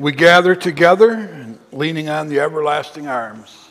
We gather together, leaning on the everlasting arms.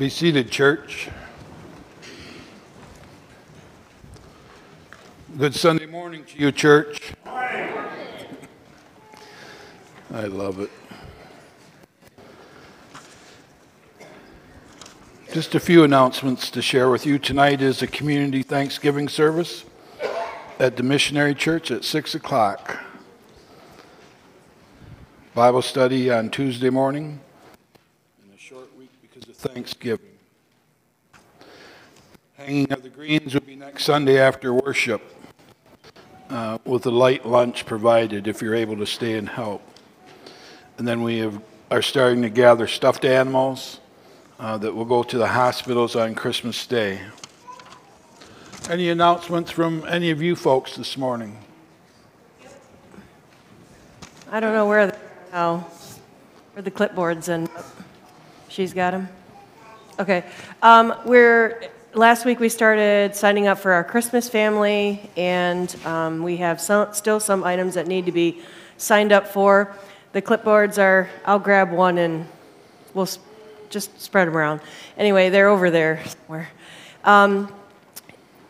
Be seated, church. Good Sunday morning to you, church. I love it. Just a few announcements to share with you. Tonight is a community Thanksgiving service at the Missionary Church at 6 o'clock. Bible study on Tuesday morning Thanksgiving. Hanging of the greens will be next Sunday after worship uh, with a light lunch provided if you're able to stay and help. And then we have, are starting to gather stuffed animals uh, that will go to the hospitals on Christmas Day. Any announcements from any of you folks this morning? I don't know where the, oh, where the clipboards and she's got them. Okay. Um, we're last week we started signing up for our Christmas family, and um, we have some, still some items that need to be signed up for. The clipboards are. I'll grab one and we'll just spread them around. Anyway, they're over there somewhere. Um,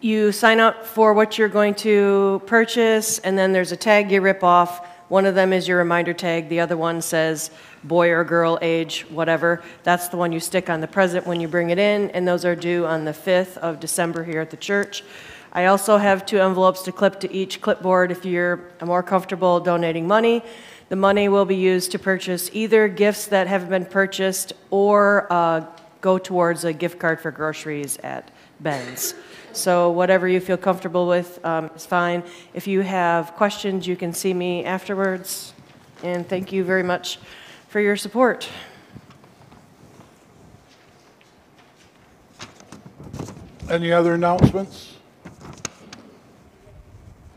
you sign up for what you're going to purchase, and then there's a tag you rip off. One of them is your reminder tag, the other one says boy or girl, age, whatever. That's the one you stick on the present when you bring it in, and those are due on the 5th of December here at the church. I also have two envelopes to clip to each clipboard if you're more comfortable donating money. The money will be used to purchase either gifts that have been purchased or uh, go towards a gift card for groceries at Ben's. So whatever you feel comfortable with um, is fine. If you have questions, you can see me afterwards. And thank you very much for your support. Any other announcements?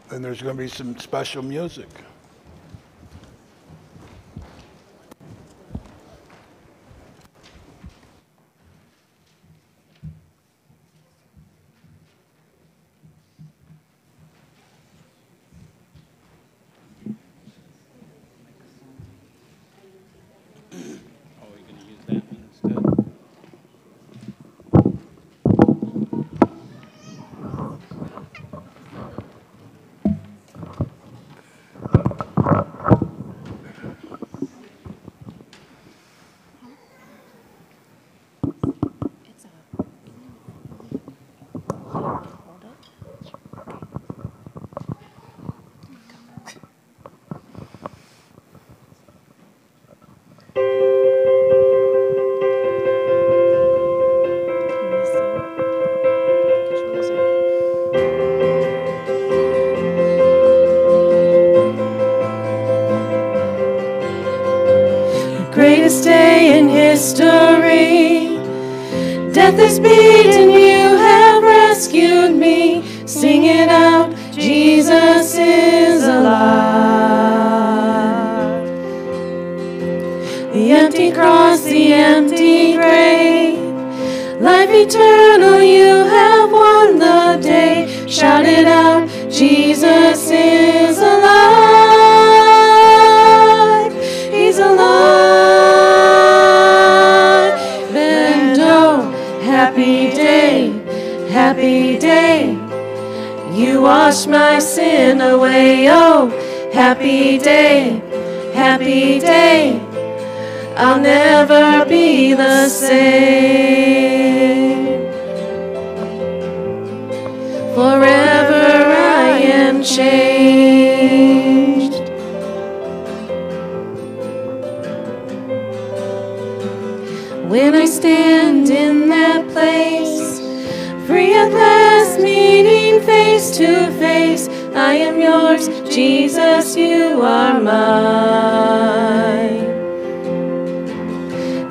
And there's going to be some special music. Death is beaten, you have rescued me. Sing it out, Jesus is alive. The empty cross, the empty grave. Life eternal, you have won the day. Shout it out, Jesus is wash my sin away. Oh, happy day, happy day. I'll never be the same. Forever I am changed. When I stand in that place, free at last, face to face, I am yours, Jesus, you are mine.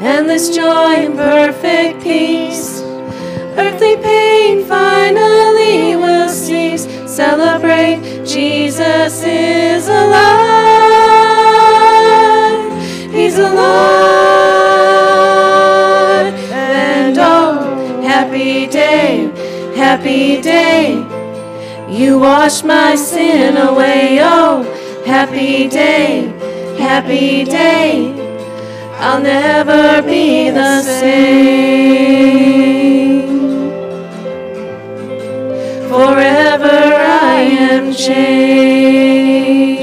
Endless joy and perfect peace, earthly pain finally will cease. Celebrate, Jesus is alive. He's alive. And oh, happy day, happy day. You wash my sin away. Oh, happy day, happy day. I'll never be the same. Forever I am changed.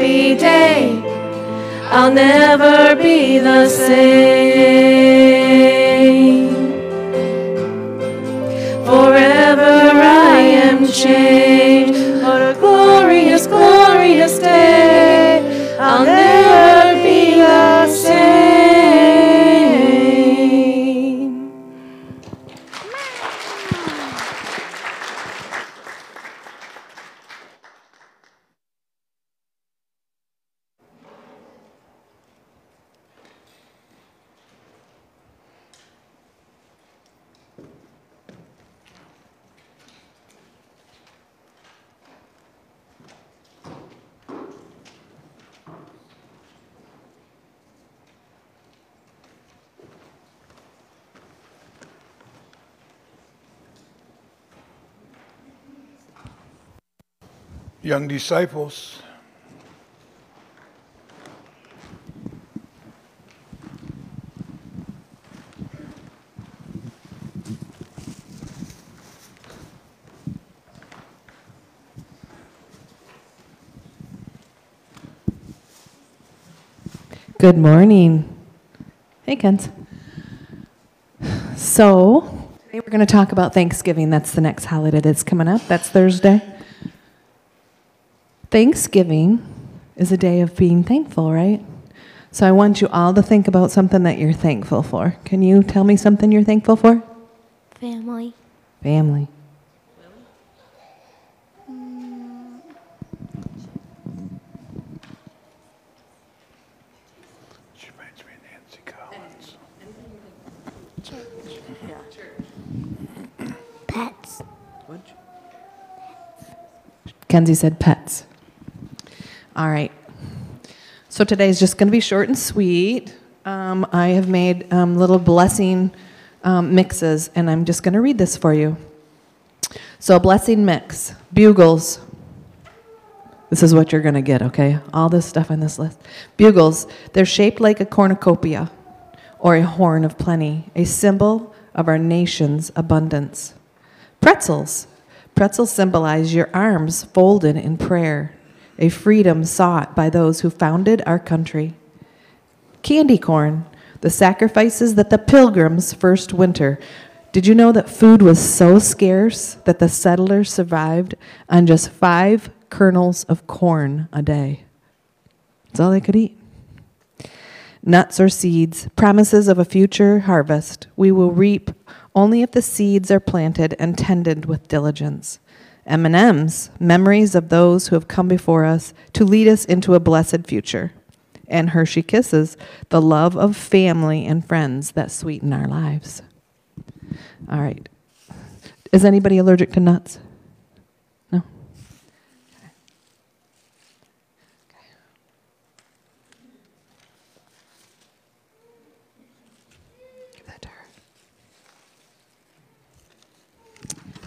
Happy day. I'll never be the same. Young disciples, Good morning. Hey, Kent. So, today we're going to talk about Thanksgiving. That's the next holiday that's coming up. That's Thursday. Thanksgiving is a day of being thankful, right? So, I want you all to think about something that you're thankful for. Can you tell me something you're thankful for? Family. Family. she reminds me of Nancy Collins. Church. Pets. Kenzie said pets. All right. So today is just going to be short and sweet. Um, I have made um, little blessing um, mixes, and I'm just going to read this for you. So, a blessing mix bugles. This is what you're going to get, okay? All this stuff on this list. Bugles, they're shaped like a cornucopia or a horn of plenty, a symbol of our nation's abundance. Pretzels. Pretzels symbolize your arms folded in prayer, a freedom sought by those who founded our country. Candy corn, the sacrifices that the pilgrims first winter. Did you know that food was so scarce that the settlers survived on just five kernels of corn a day? That's all they could eat nuts or seeds, promises of a future harvest. We will reap only if the seeds are planted and tended with diligence. M&Ms, memories of those who have come before us to lead us into a blessed future. And Hershey Kisses, the love of family and friends that sweeten our lives. All right. Is anybody allergic to nuts? No? Give that to her.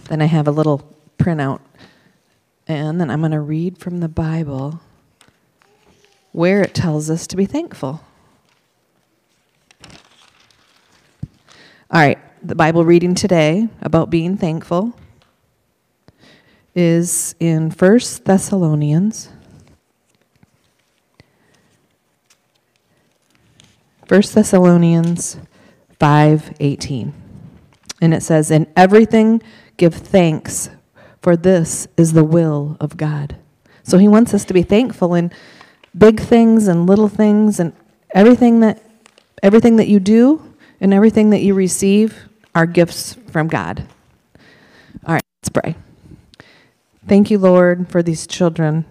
Then I have a little printout. And then I'm going to read from the Bible where it tells us to be thankful. All right, the Bible reading today about being thankful is in 1 Thessalonians. 1 Thessalonians 5:18. And it says, "In everything give thanks, for this is the will of God." So he wants us to be thankful in big things and little things and everything that everything that you do and everything that you receive are gifts from God. All right, let's pray. Thank you, Lord, for these children.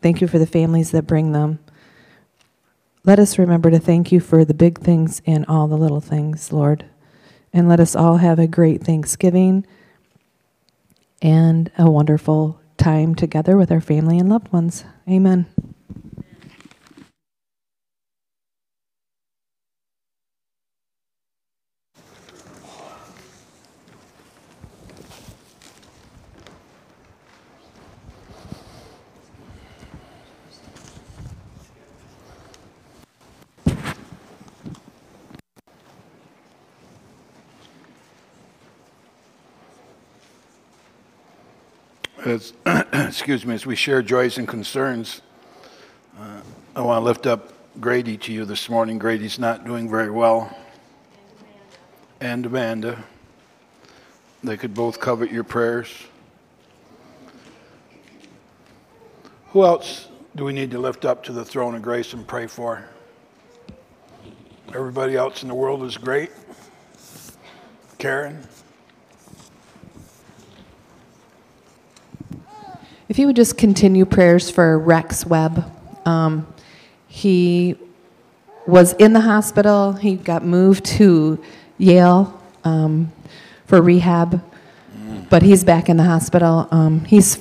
Thank you for the families that bring them. Let us remember to thank you for the big things and all the little things, Lord. And let us all have a great Thanksgiving and a wonderful time together with our family and loved ones. Amen. As, excuse me, as we share joys and concerns, uh, I want to lift up Grady to you this morning. Grady's not doing very well. And Amanda. They could both covet your prayers. Who else do we need to lift up to the throne of grace and pray for? Everybody else in the world is great. Karen? If you would just continue prayers for Rex Webb. Um, he was in the hospital. He got moved to Yale um, for rehab, but he's back in the hospital. Um, he's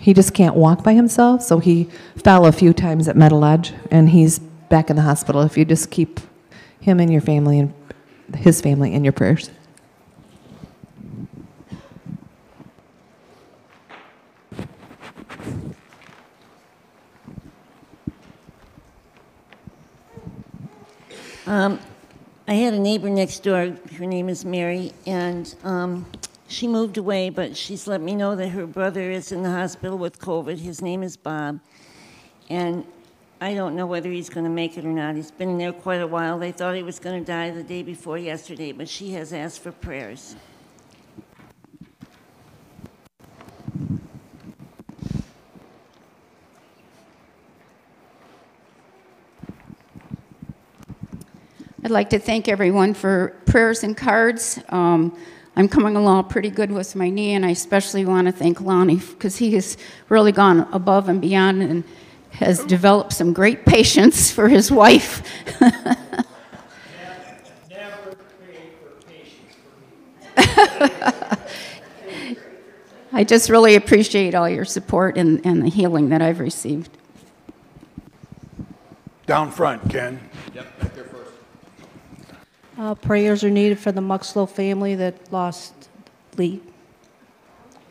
he just can't walk by himself, so he fell a few times at Metal Lodge, and he's back in the hospital. If you just keep him and your family and his family in your prayers. I had a neighbor next door. Her name is Mary, and um, she moved away, but she's let me know that her brother is in the hospital with COVID. His name is Bob, and I don't know whether he's going to make it or not. He's been there quite a while. They thought he was going to die the day before yesterday, but she has asked for prayers. I'd like to thank everyone for prayers and cards. Um, I'm coming along pretty good with my knee, and I especially want to thank Lonnie because he has really gone above and beyond and has developed some great patience for his wife. I just really appreciate all your support and, and the healing that I've received. Down front, Ken. Uh, Prayers are needed for the Muxlow family that lost Lee.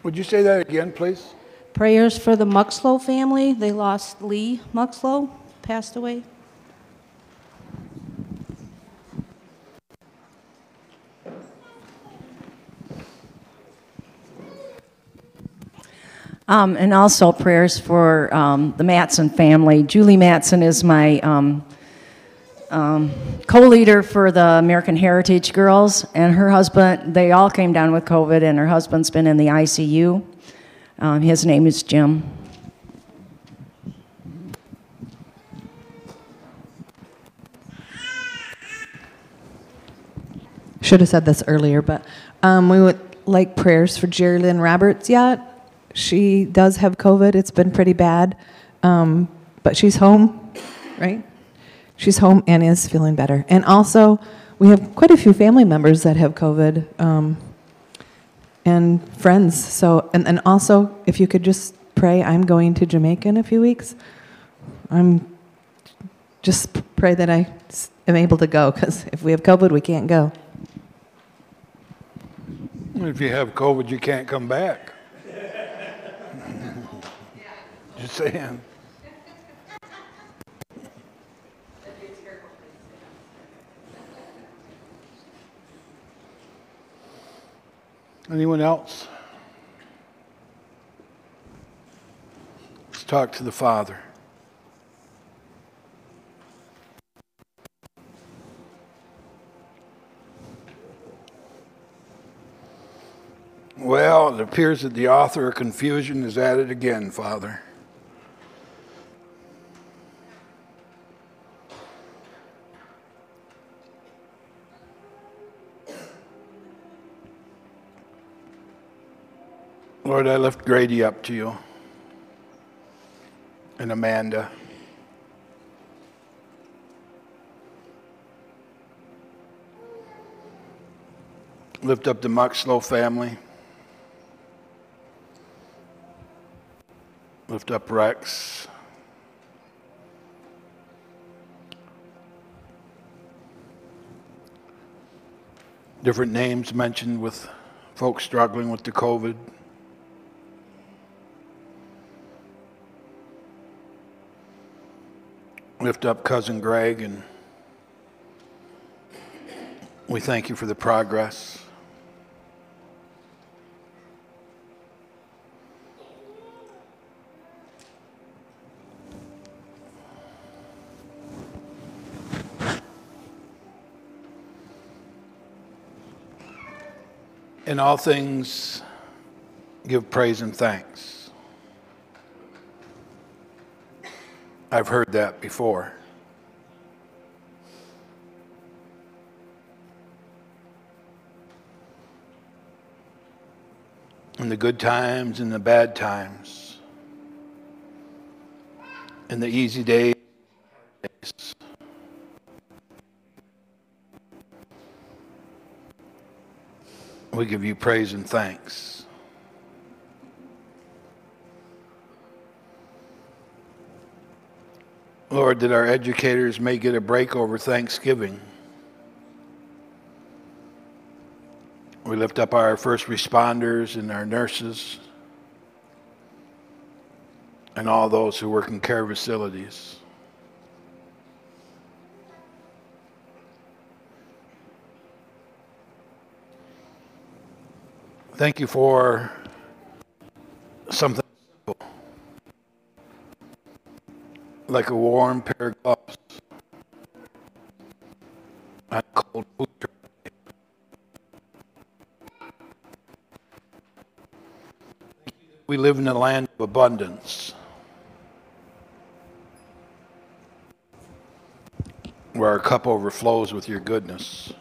Would you say that again, please? Prayers for the Muxlow family. They lost Lee Muxlow, passed away. Um, and also prayers for um, the Matson family. Julie Matson is my um, um, co-leader for the American Heritage Girls, and her husband. They all came down with COVID, and her husband's been in the ICU. Um, his name is Jim. Should have said this earlier, but um, we would like prayers for Jerry Lynn Roberts yet. She does have COVID. It's been pretty bad, um, but she's home, right? She's home and is feeling better. And also, we have quite a few family members that have COVID um, and friends. So, and, and also, if you could just pray, I'm going to Jamaica in a few weeks. I'm just pray that I am able to go because if we have COVID, we can't go. If you have COVID, you can't come back. Just saying. Anyone else? Let's talk to the Father. Well, it appears that the author of confusion is at it again, Father. Lord, I lift Grady up to you and Amanda. Lift up the Muxlow family. Lift up Rex. Different names mentioned with folks struggling with the COVID. Lift up cousin Greg and we thank you for the progress. In all things, give praise and thanks. I've heard that before. In the good times and the bad times, in the easy days. We give you praise and thanks. Lord, that our educators may get a break over Thanksgiving. We lift up our first responders and our nurses and all those who work in care facilities. Thank you for something like a warm pair of gloves on cold food. We live in a land of abundance. Where our cup overflows with your goodness.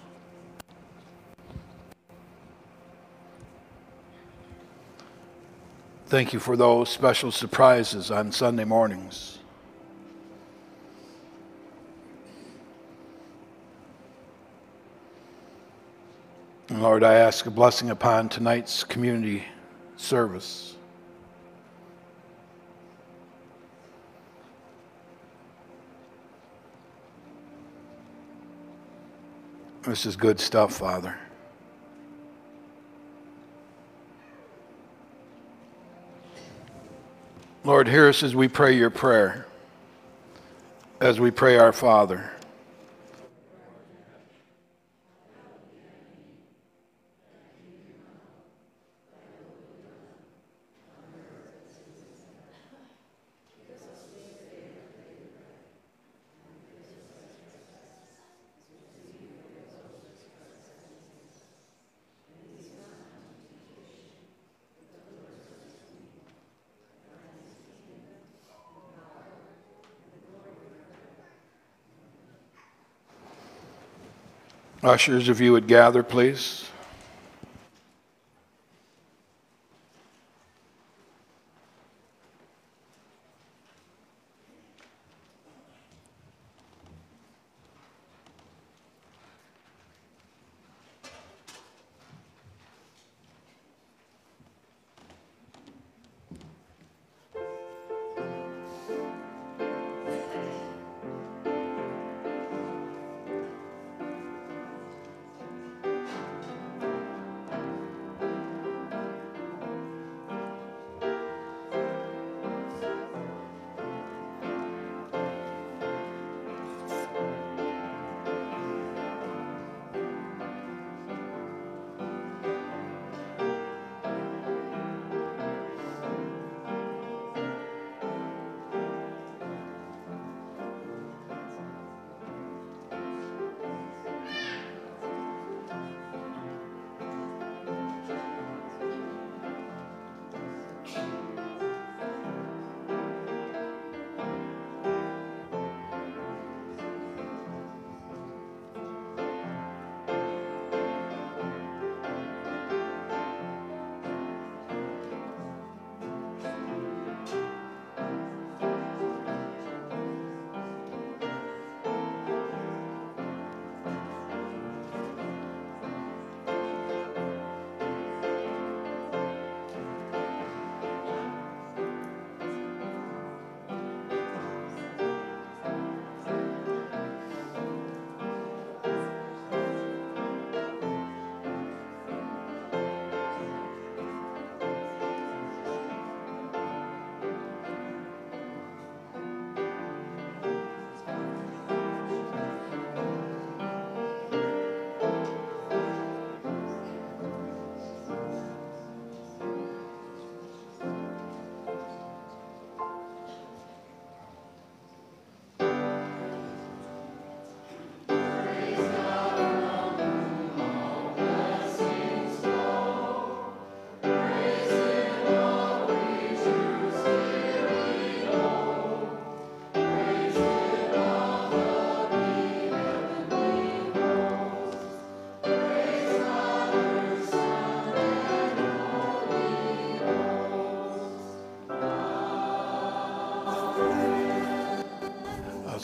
Thank you for those special surprises on Sunday mornings. Lord, I ask a blessing upon tonight's community service. This is good stuff, Father. Lord, hear us as we pray your prayer, as we pray our Father. Ushers, if you would gather, please.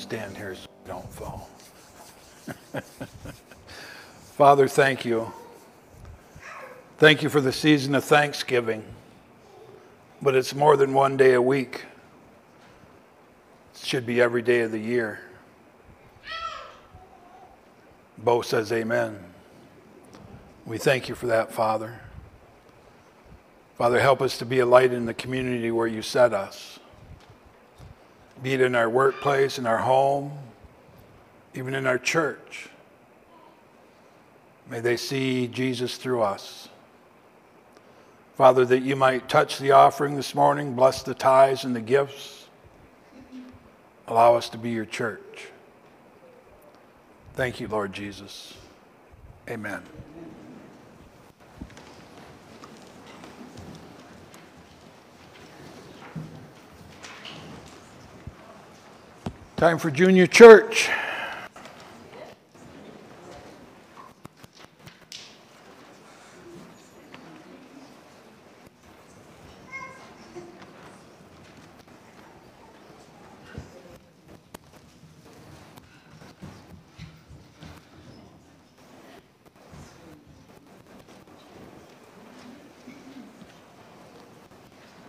Stand here so I don't fall. Father, thank you. Thank you for the season of Thanksgiving. But it's more than one day a week. It should be every day of the year. Bo says amen. We thank you for that, Father. Father, help us to be a light in the community where you set us be it in our workplace, in our home, even in our church. May they see Jesus through us. Father, that you might touch the offering this morning, bless the tithes and the gifts. Allow us to be your church. Thank you, Lord Jesus. Amen. Time for junior church.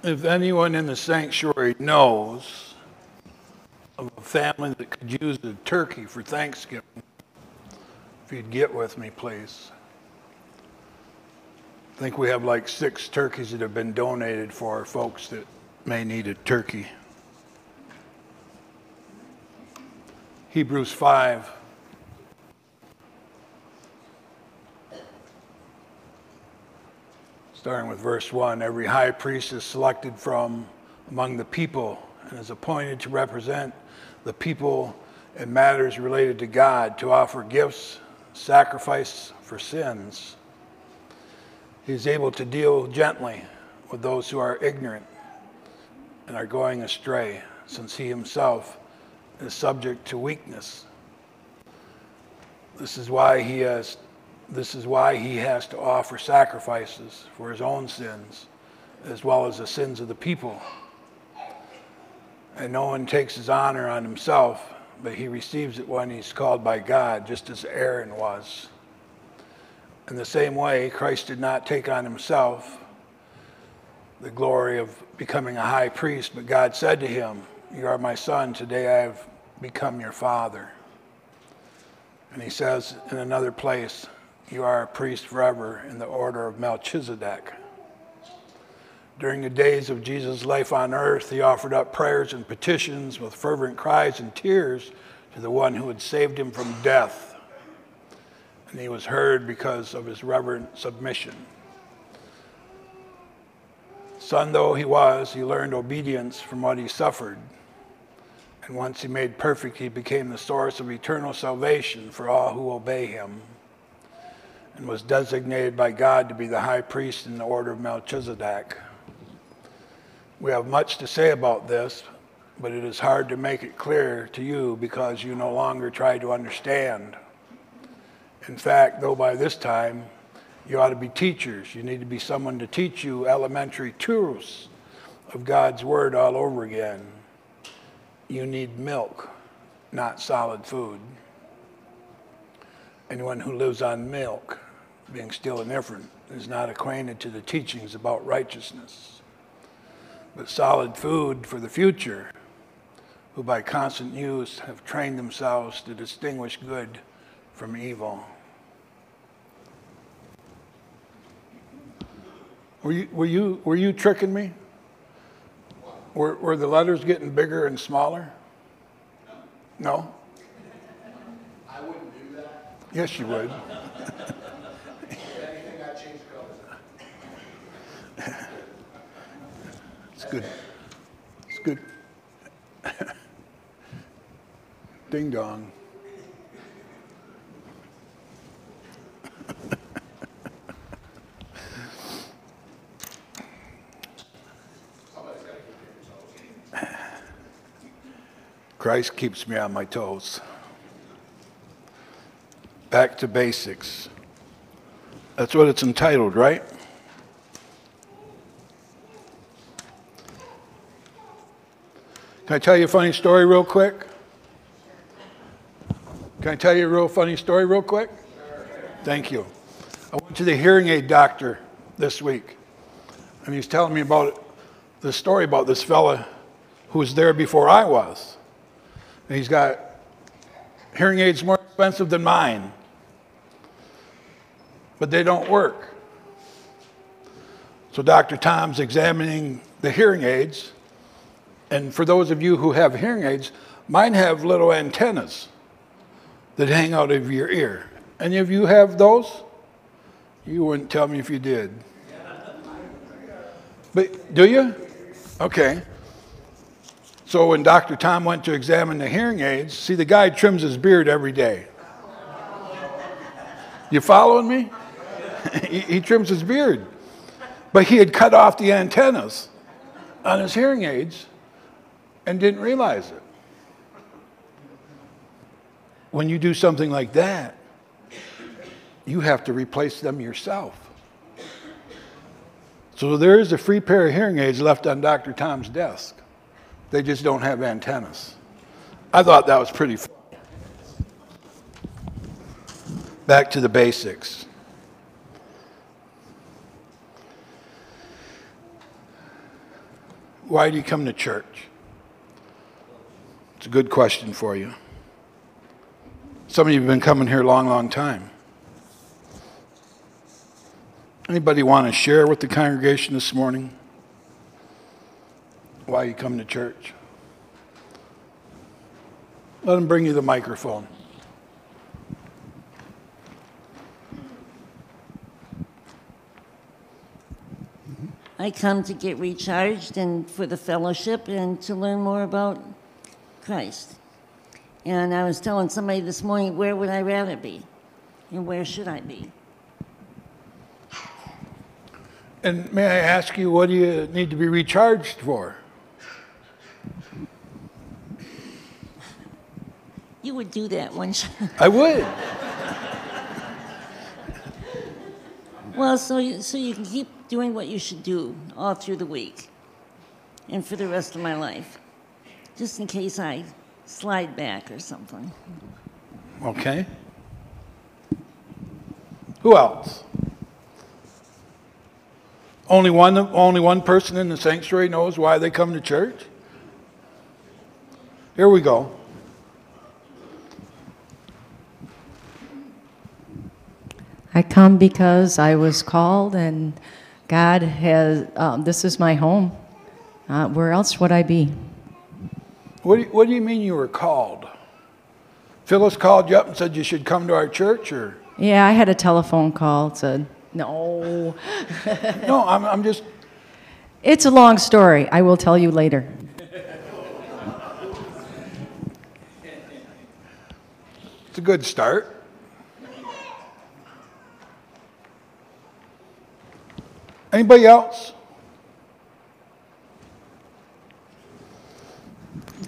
If anyone in the sanctuary knows of a family that could use a turkey for Thanksgiving, if you'd get with me, please. I think we have like six turkeys that have been donated for folks that may need a turkey. Hebrews 5. Starting with verse 1 Every high priest is selected from among the people and is appointed to represent the people in matters related to God, to offer gifts, sacrifice for sins. He is able to deal gently with those who are ignorant and are going astray, since he himself is subject to weakness. This is why he has this is why he has to offer sacrifices for his own sins as well as the sins of the people. And no one takes his honor on himself, but he receives it when he's called by God, just as Aaron was. In the same way, Christ did not take on himself the glory of becoming a high priest, but God said to him, You are my son, today I have become your father. And he says in another place, You are a priest forever in the order of Melchizedek. During the days of Jesus' life on earth, he offered up prayers and petitions with fervent cries and tears to the one who had saved him from death. And he was heard because of his reverent submission. Son though he was, he learned obedience from what he suffered. And once he made perfect, he became the source of eternal salvation for all who obey him and was designated by God to be the high priest in the order of Melchizedek. We have much to say about this, but it is hard to make it clear to you because you no longer try to understand. In fact, though by this time you ought to be teachers, you need to be someone to teach you elementary truths of God's Word all over again. You need milk, not solid food. Anyone who lives on milk, being still indifferent, is not acquainted to the teachings about righteousness. But solid food for the future, who by constant use have trained themselves to distinguish good from evil. Were you, were you, were you tricking me? Were, were the letters getting bigger and smaller? No? I wouldn't do that. Yes, you would. It's good. It's good. Ding dong. Christ keeps me on my toes. Back to basics. That's what it's entitled, right? Can I tell you a funny story real quick? Can I tell you a real funny story real quick? Thank you. I went to the hearing aid doctor this week, and he's telling me about the story about this fella who was there before I was. And he's got hearing aids more expensive than mine, but they don't work. So Dr. Tom's examining the hearing aids, and for those of you who have hearing aids, mine have little antennas that hang out of your ear. Any of you have those? You wouldn't tell me if you did. But, do you? Okay. So when Dr. Tom went to examine the hearing aids, see, the guy trims his beard every day. You following me? he, he trims his beard. But he had cut off the antennas on his hearing aids and didn't realize it. When you do something like that, you have to replace them yourself. So there is a free pair of hearing aids left on Dr. Tom's desk. They just don't have antennas. I thought that was pretty. Back to the basics. Why do you come to church? It's a good question for you. Some of you have been coming here a long, long time. Anybody want to share with the congregation this morning why you come to church? Let them bring you the microphone. I come to get recharged and for the fellowship and to learn more about Christ. And I was telling somebody this morning, where would I rather be? And where should I be? And may I ask you, what do you need to be recharged for? You would do that, wouldn't you? I would. Well, so you, so you can keep doing what you should do all through the week and for the rest of my life, just in case I slide back or something. Okay. Who else? Only one, only one person in the sanctuary knows why they come to church? Here we go. I come because I was called and God has, um, this is my home. Uh, where else would I be? What do, you, what do you mean you were called? Phyllis called you up and said you should come to our church, or? Yeah, I had a telephone call, It said, no. No, I'm, I'm just, It's a long story. I will tell you later. it's a good start. Anybody else?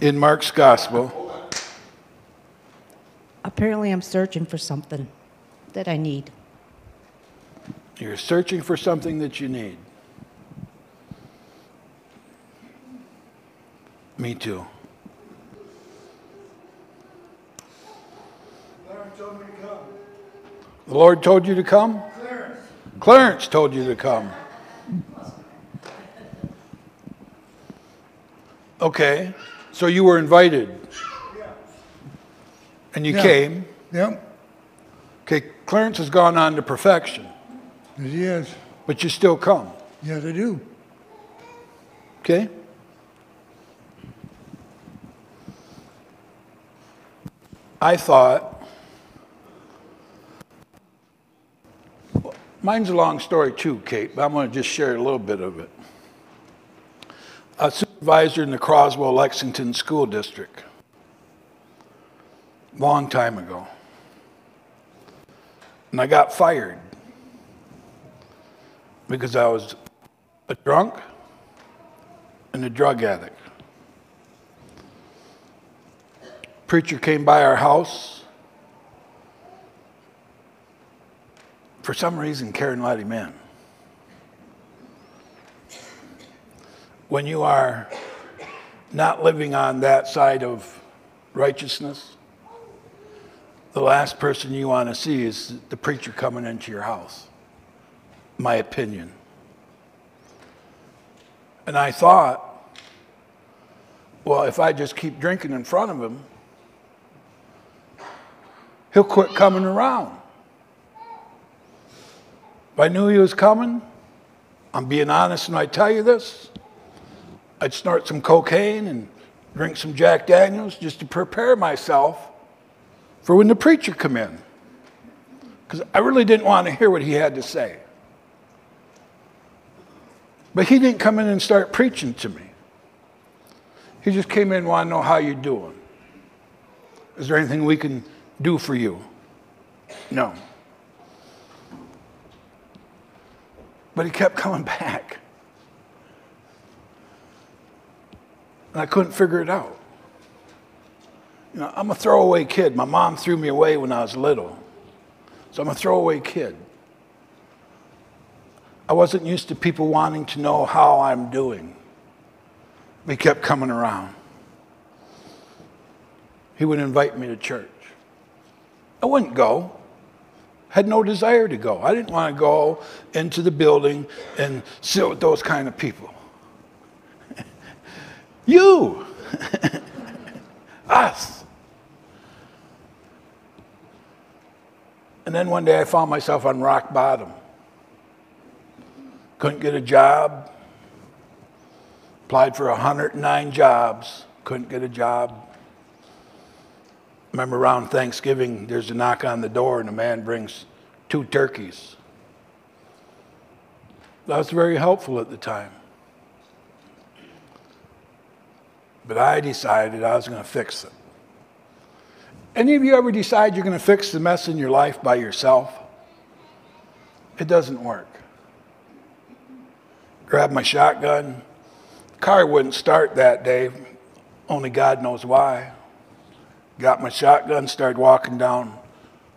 In Mark's gospel, Apparently, I'm searching for something that I need. you're searching for something that you need. Me too. The Lord told you to come? Clarence. Clarence told you to come. Okay, so you were invited. And you Yeah. came. Yep, Okay, Clarence has gone on to perfection, yes, he is. but you still come. Yes, I do. Okay? I thought, mine's a long story too, Kate, but I'm going to just share a little bit of it. A supervisor in the Croswell Lexington School District, long time ago. And I got fired because I was a drunk and a drug addict. Preacher came by our house. For some reason, Karen let him in. When you are not living on that side of righteousness, the last person you want to see is the preacher coming into your house. My opinion. And I thought, well, if I just keep drinking in front of him, he'll quit coming around. If I knew he was coming, I'm being honest when I tell you this, I'd snort some cocaine and drink some Jack Daniels just to prepare myself for when the preacher come in. Because I really didn't want to hear what he had to say. But he didn't come in and start preaching to me. He just came in and wanted to know how you're doing. Is there anything we can do for you? No. But he kept coming back. And I couldn't figure it out. You know, I'm a throwaway kid. My mom threw me away when I was little. So I'm a throwaway kid. I wasn't used to people wanting to know how I'm doing. He kept coming around. He would invite me to church. I wouldn't go. Had no desire to go. I didn't want to go into the building and sit with those kind of people. You! Us! And then one day I found myself on rock bottom. Couldn't get a job. Applied for 109 jobs. Couldn't get a job. Remember around Thanksgiving, there's a knock on the door and a man brings two turkeys. That was very helpful at the time. But I decided I was going to fix it. Any of you ever decide you're going to fix the mess in your life by yourself? It doesn't work. Grabbed my shotgun. Car wouldn't start that day. Only God knows why. Got my shotgun, started walking down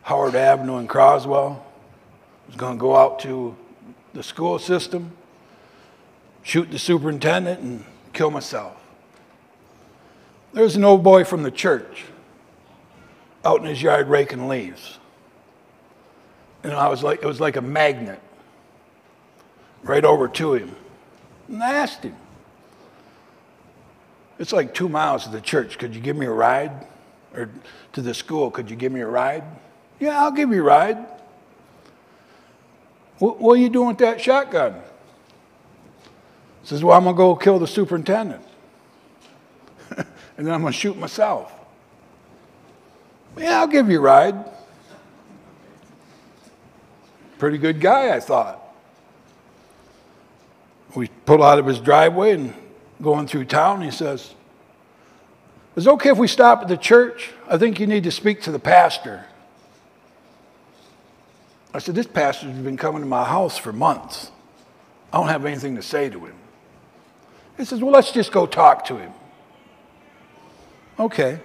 Howard Avenue in Croswell. Was going to go out to the school system, shoot the superintendent, and kill myself. There was an old boy from the church out in his yard raking leaves. And I was like, it was like a magnet right over to him. And I asked him, it's like two miles to the church. Could you give me a ride? Or to the school, could you give me a ride? Yeah, I'll give you a ride. What, what are you doing with that shotgun? He Says, well, I'm going to go kill the superintendent. And then I'm going to shoot myself. Yeah, I'll give you a ride. Pretty good guy, I thought. We pull out of his driveway and going through town. He says, Is it okay if we stop at the church? I think you need to speak to the pastor. I said, This pastor's been coming to my house for months. I don't have anything to say to him. He says, Well, let's just go talk to him. Okay.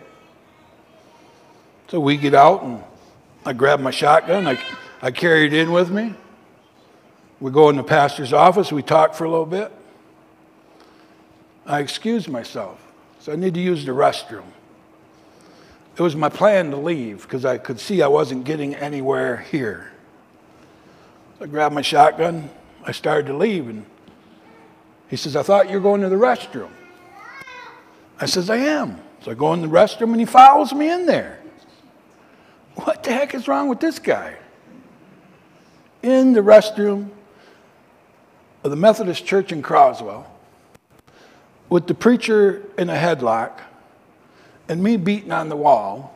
So we get out and I grab my shotgun. I, I carry it in with me. We go in the pastor's office. We talk for a little bit. I excuse myself. So I need to use the restroom. It was my plan to leave because I could see I wasn't getting anywhere here. So I grabbed my shotgun. I started to leave, and he says, I thought you were going to the restroom. I says, I am. So I go in the restroom, and he follows me in there. What the heck is wrong with this guy? In the restroom of the Methodist Church in Croswell, with the preacher in a headlock and me beating on the wall,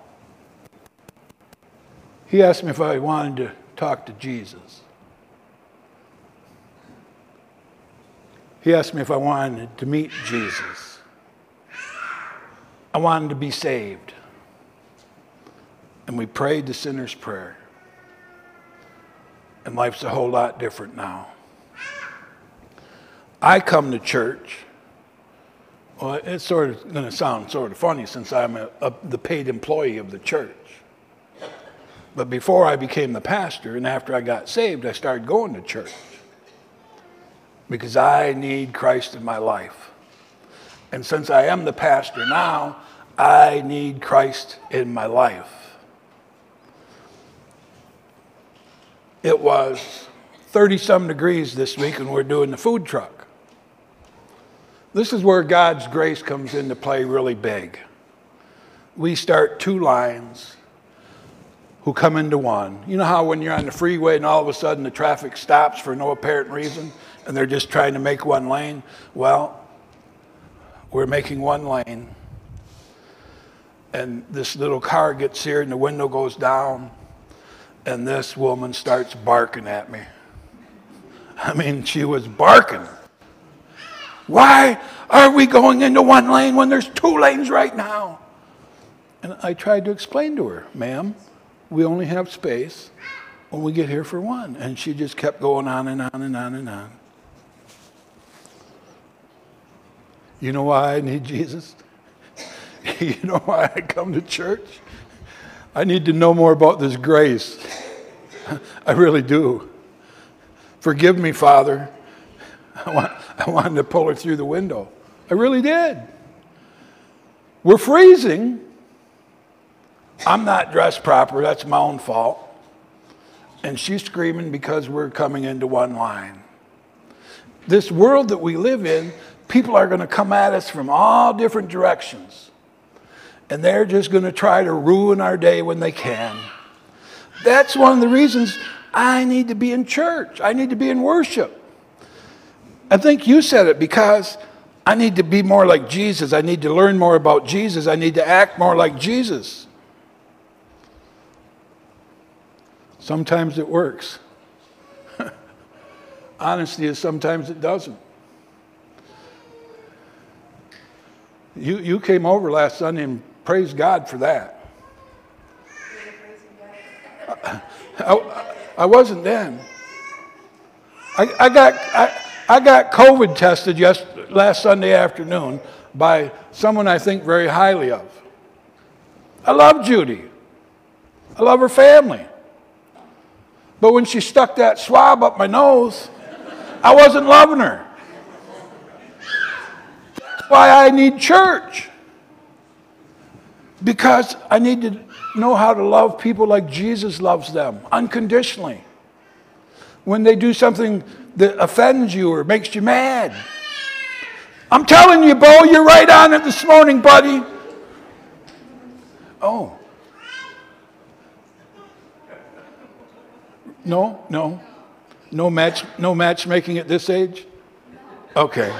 he asked me if I wanted to talk to Jesus. He asked me if I wanted to meet Jesus. I wanted to be saved. And we prayed the sinner's prayer. And life's a whole lot different now. I come to church. Well, it's sort of going to sound sort of funny since I'm a, a, the paid employee of the church. But before I became the pastor and after I got saved, I started going to church because I need Christ in my life. And since I am the pastor now, I need Christ in my life. It was 30 some degrees this week and we're doing the food truck. This is where God's grace comes into play really big. We start two lines who come into one. You know how when you're on the freeway and all of a sudden the traffic stops for no apparent reason and they're just trying to make one lane? Well, we're making one lane. And this little car gets here and the window goes down and this woman starts barking at me. I mean, she was barking. Why are we going into one lane when there's two lanes right now? And I tried to explain to her, ma'am, we only have space when we get here for one. And she just kept going on and on and on and on. You know why I need Jesus? you know why I come to church? I need to know more about this grace. I really do. Forgive me, Father. I, want, I wanted to pull her through the window. I really did. We're freezing. I'm not dressed proper. That's my own fault. And she's screaming because we're coming into one line. This world that we live in, people are going to come at us from all different directions. And they're just going to try to ruin our day when they can. That's one of the reasons I need to be in church. I need to be in worship. I think you said it because I need to be more like Jesus. I need to learn more about Jesus. I need to act more like Jesus. Sometimes it works. Honesty is sometimes it doesn't. You, you came over last Sunday and praised God for that. I, I wasn't then. I, I, got, I, I got COVID tested just last Sunday afternoon by someone I think very highly of. I love Judy. I love her family. But when she stuck that swab up my nose, I wasn't loving her. Why I need church. Because I need to know how to love people like Jesus loves them, unconditionally. When they do something that offends you or makes you mad. I'm telling you, Bo, you're right on it this morning, buddy. Oh. No, no. No match no matchmaking at this age? Okay.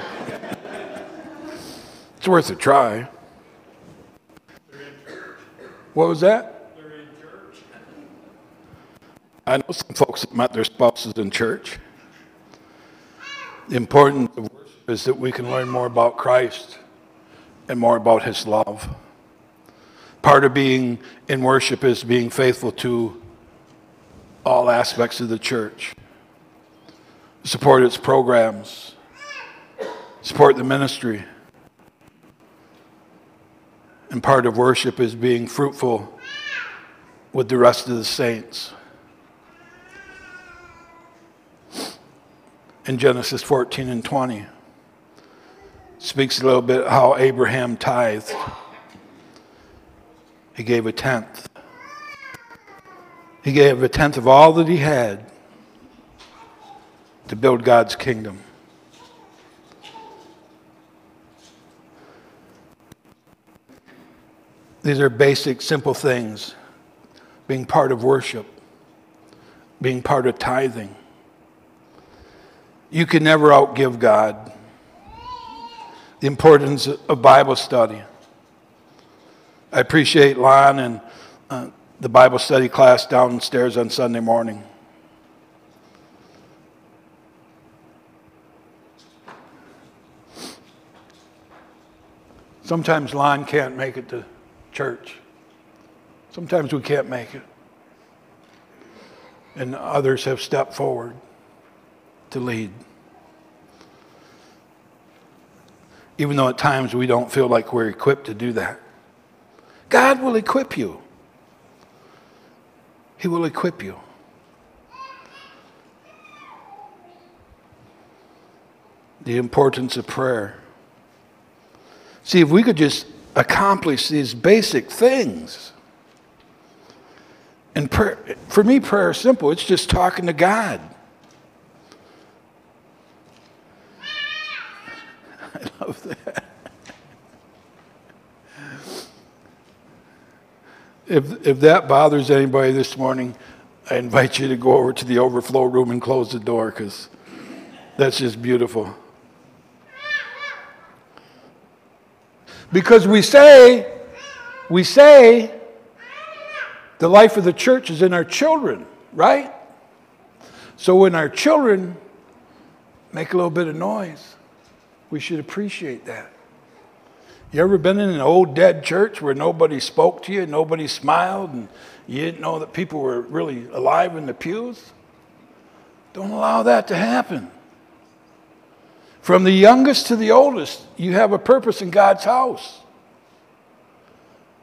It's worth a try. What was that? I know some folks that met their spouses in church. The importance of worship is that we can learn more about Christ and more about his love. Part of being in worship is being faithful to all aspects of the church. Support its programs, support the ministry. And part of worship is being fruitful with the rest of the saints. In Genesis 14 and 20, speaks a little bit how Abraham tithed. He gave a tenth. He gave a tenth of all that he had to build God's kingdom. These are basic, simple things. Being part of worship, being part of tithing. You can never outgive God. The importance of Bible study. I appreciate Lon and uh, the Bible study class downstairs on Sunday morning. Sometimes Lon can't make it to church. Sometimes we can't make it. And others have stepped forward to lead. Even though at times we don't feel like we're equipped to do that. God will equip you. He will equip you. The importance of prayer. See, if we could just accomplish these basic things. And prayer, for me, prayer is simple. It's just talking to God. I love that. If, if that bothers anybody this morning, I invite you to go over to the overflow room and close the door because that's just beautiful. Because we say, we say the life of the church is in our children, right? So when our children make a little bit of noise, We should appreciate that. You ever been in an old dead church where nobody spoke to you, nobody smiled, and you didn't know that people were really alive in the pews? Don't allow that to happen. From the youngest to the oldest, you have a purpose in God's house.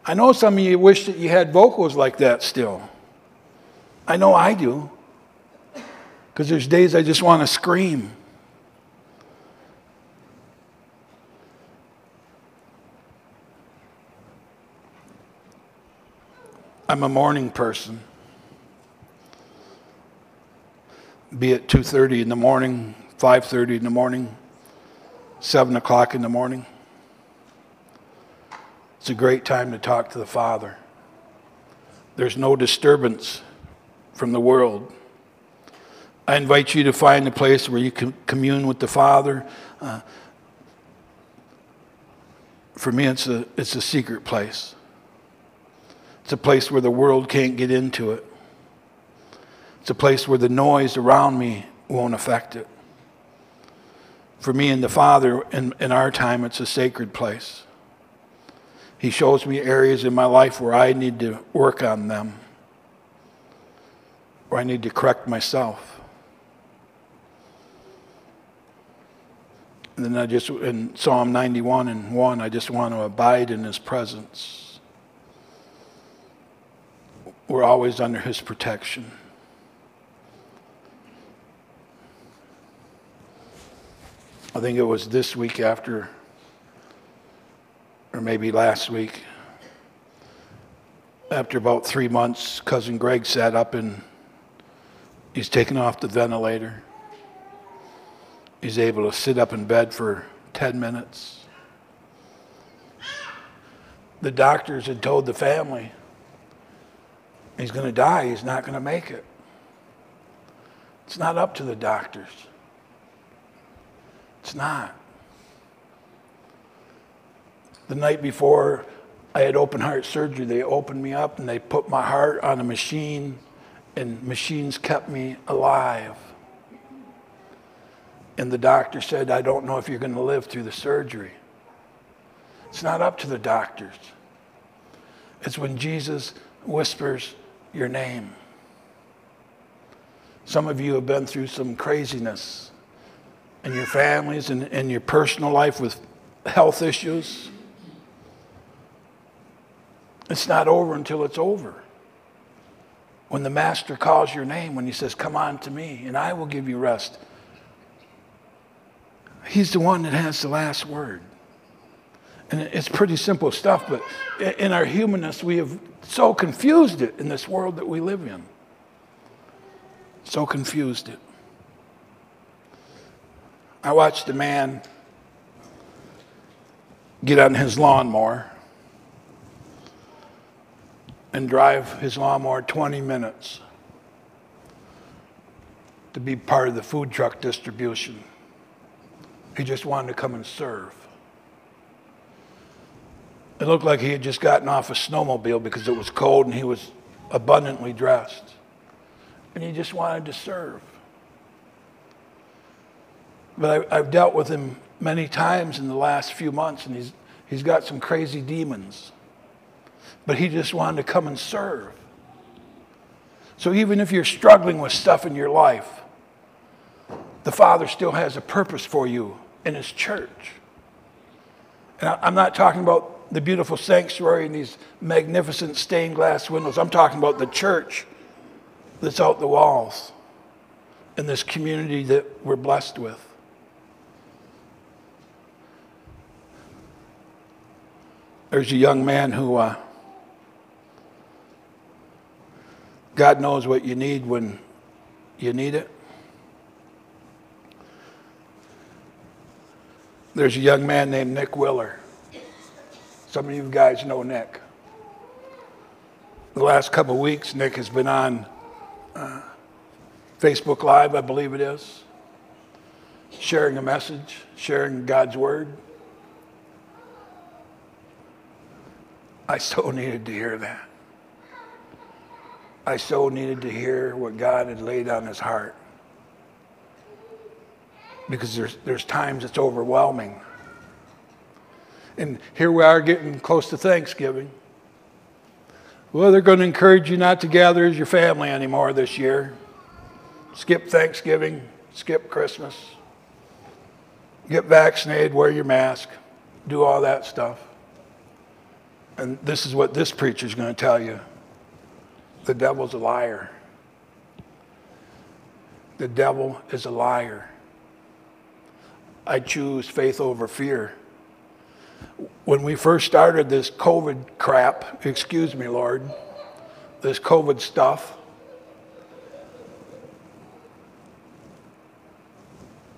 I know some of you wish that you had vocals like that still. I know I do. Because there's days I just want to scream. I'm a morning person. Be it 2:30 in the morning, 5:30 in the morning, 7 o'clock in the morning. It's a great time to talk to the Father. There's no disturbance from the world. I invite you to find a place where you can commune with the Father. Uh, for me, it's a, it's a secret place. It's a place where the world can't get into it. It's a place where the noise around me won't affect it. For me and the Father, in, in our time, it's a sacred place. He shows me areas in my life where I need to work on them, where I need to correct myself. And then I just, in Psalm 91 and 1, I just want to abide in His presence. We're always under His protection. I think it was this week after, or maybe last week, after about three months, cousin Greg sat up and he's taken off the ventilator. He's able to sit up in bed for 10 minutes. The doctors had told the family he's going to die, he's not going to make it. It's not up to the doctors. It's not. The night before I had open heart surgery, they opened me up and they put my heart on a machine, and machines kept me alive. And the doctor said, I don't know if you're going to live through the surgery. It's not up to the doctors. It's when Jesus whispers your name. Some of you have been through some craziness in your families and in your personal life with health issues. It's not over until it's over. When the master calls your name, when he says, Come on to me, and I will give you rest, he's the one that has the last word. And it's pretty simple stuff, but in our humanness, we have so confused it in this world that we live in. So confused it. I watched a man get on his lawnmower and drive his lawnmower 20 minutes to be part of the food truck distribution. He just wanted to come and serve. It looked like he had just gotten off a snowmobile because it was cold and he was abundantly dressed. And he just wanted to serve. But I, have dealt with him many times in the last few months, and he's, he's got some crazy demons. But he just wanted to come and serve. So even if you're struggling with stuff in your life, the Father still has a purpose for you in His church. And I'm not talking about the beautiful sanctuary and these magnificent stained glass windows. I'm talking about the church that's out the walls in this community that we're blessed with. There's a young man who, uh, God knows what you need when you need it. There's a young man named Nick Willer. Some of you guys know Nick. The last couple weeks, Nick has been on uh, Facebook Live, I believe it is, sharing a message, sharing God's Word. I so needed to hear that. I so needed to hear what God had laid on his heart. because there's, there's times it's overwhelming. And here we are getting close to Thanksgiving. Well, they're going to encourage you not to gather as your family anymore this year. Skip Thanksgiving, skip Christmas, get vaccinated, wear your mask, do all that stuff. And this is what this preacher's going to tell you the devil's a liar. The devil is a liar. I choose faith over fear. When we first started this COVID crap, excuse me, Lord, this COVID stuff,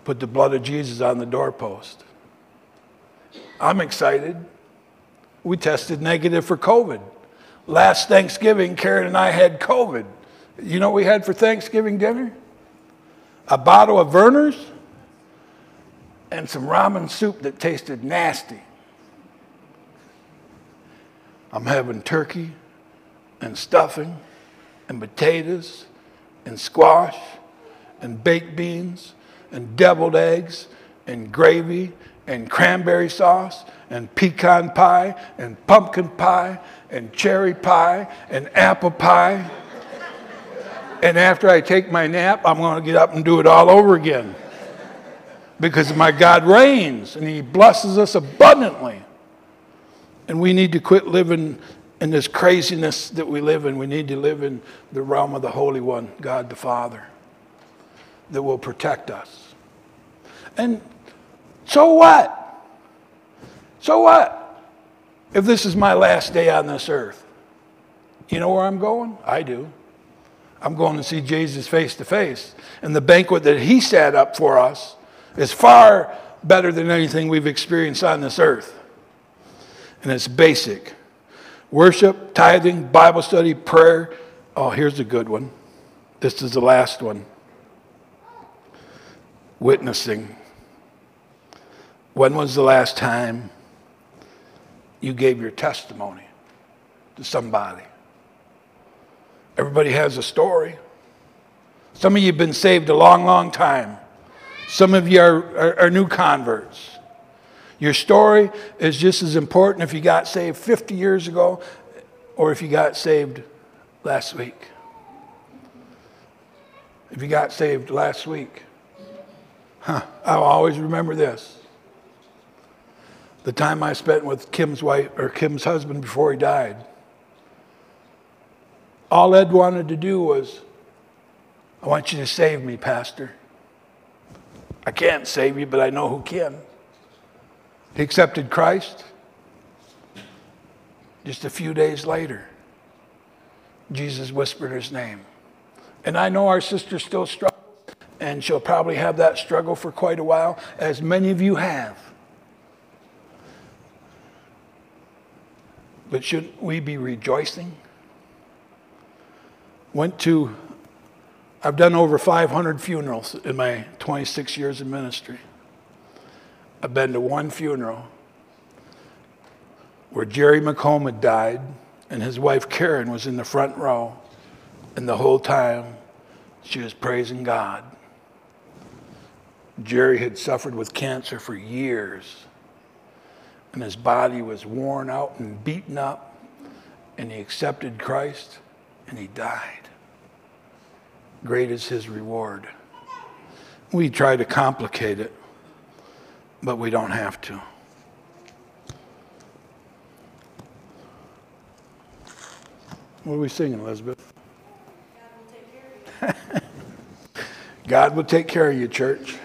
put the blood of Jesus on the doorpost. I'm excited. We tested negative for COVID. Last Thanksgiving, Karen and I had COVID. You know what we had for Thanksgiving dinner? A bottle of Vernors and some ramen soup that tasted nasty. I'm having turkey and stuffing and potatoes and squash and baked beans and deviled eggs and gravy and cranberry sauce and pecan pie and pumpkin pie and cherry pie and apple pie. And after I take my nap, I'm going to get up and do it all over again. Because my God reigns and He blesses us abundantly. And we need to quit living in this craziness that we live in. We need to live in the realm of the Holy One, God the Father, that will protect us. And so what? So what? If this is my last day on this earth, you know where I'm going? I do. I'm going to see Jesus face to face. And the banquet that he set up for us is far better than anything we've experienced on this earth. And it's basic worship, tithing, Bible study, prayer. Oh, here's a good one. This is the last one witnessing. When was the last time you gave your testimony to somebody? Everybody has a story. Some of you have been saved a long, long time. Some of you are, are, are, new converts. Your story is just as important if you got saved 50 years ago or if you got saved last week. If you got saved last week, huh, I'll always remember this. The time I spent with Kim's wife or Kim's husband before he died. All Ed wanted to do was, I want you to save me, Pastor. I can't save you, but I know who can. He accepted Christ. Just a few days later, Jesus whispered his name. And I know our sister still struggles, and she'll probably have that struggle for quite a while, as many of you have. But shouldn't we be rejoicing? Went to I've done over 500 funerals in my 26 years in ministry. I've been to one funeral where Jerry McComb had died and his wife Karen was in the front row, and the whole time she was praising God. Jerry had suffered with cancer for years, and his body was worn out and beaten up, and he accepted Christ and he died great is his reward. We try to complicate it, but we don't have to. What are we singing, Elizabeth? God will take care of you, church.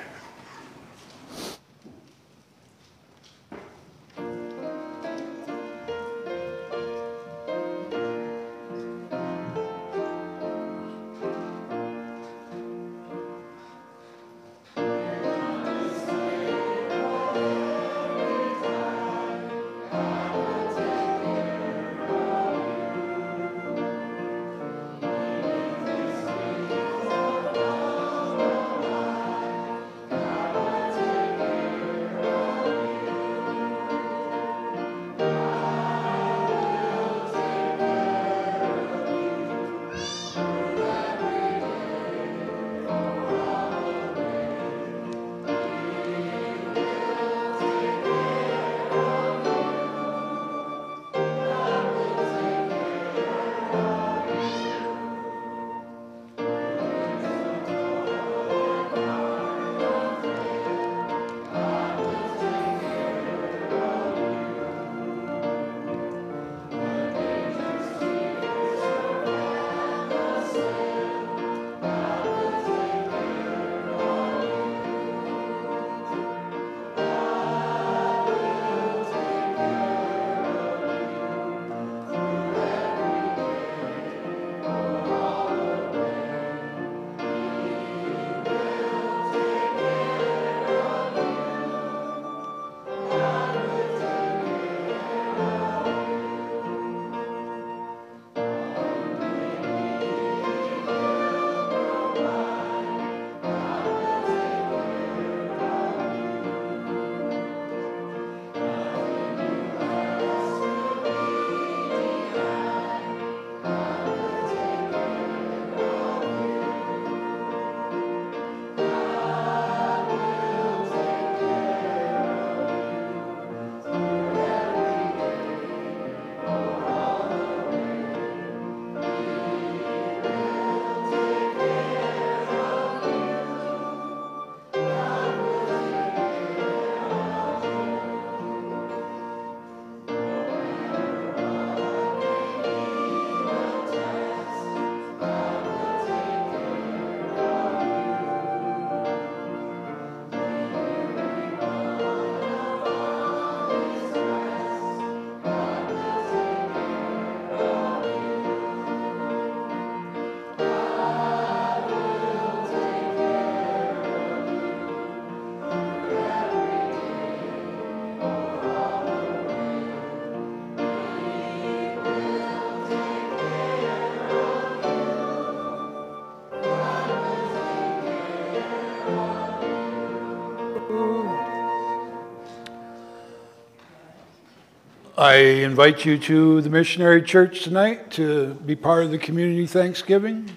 I invite you to the missionary church tonight to be part of the community Thanksgiving.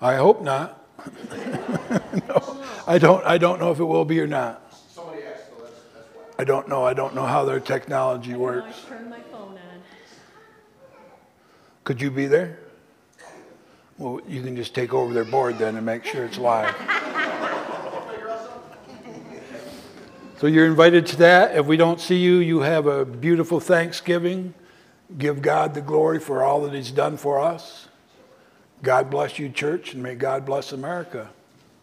I hope not. No, I don't, I don't know if it will be or not. I don't know. I don't know how their technology works. turned my phone on. Could you be there? Well, you can just take over their board then and make sure it's live. So you're invited to that. If we don't see you, you have a beautiful Thanksgiving. Give God the glory for all that He's done for us. God bless you, church, and may God bless America.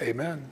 Amen.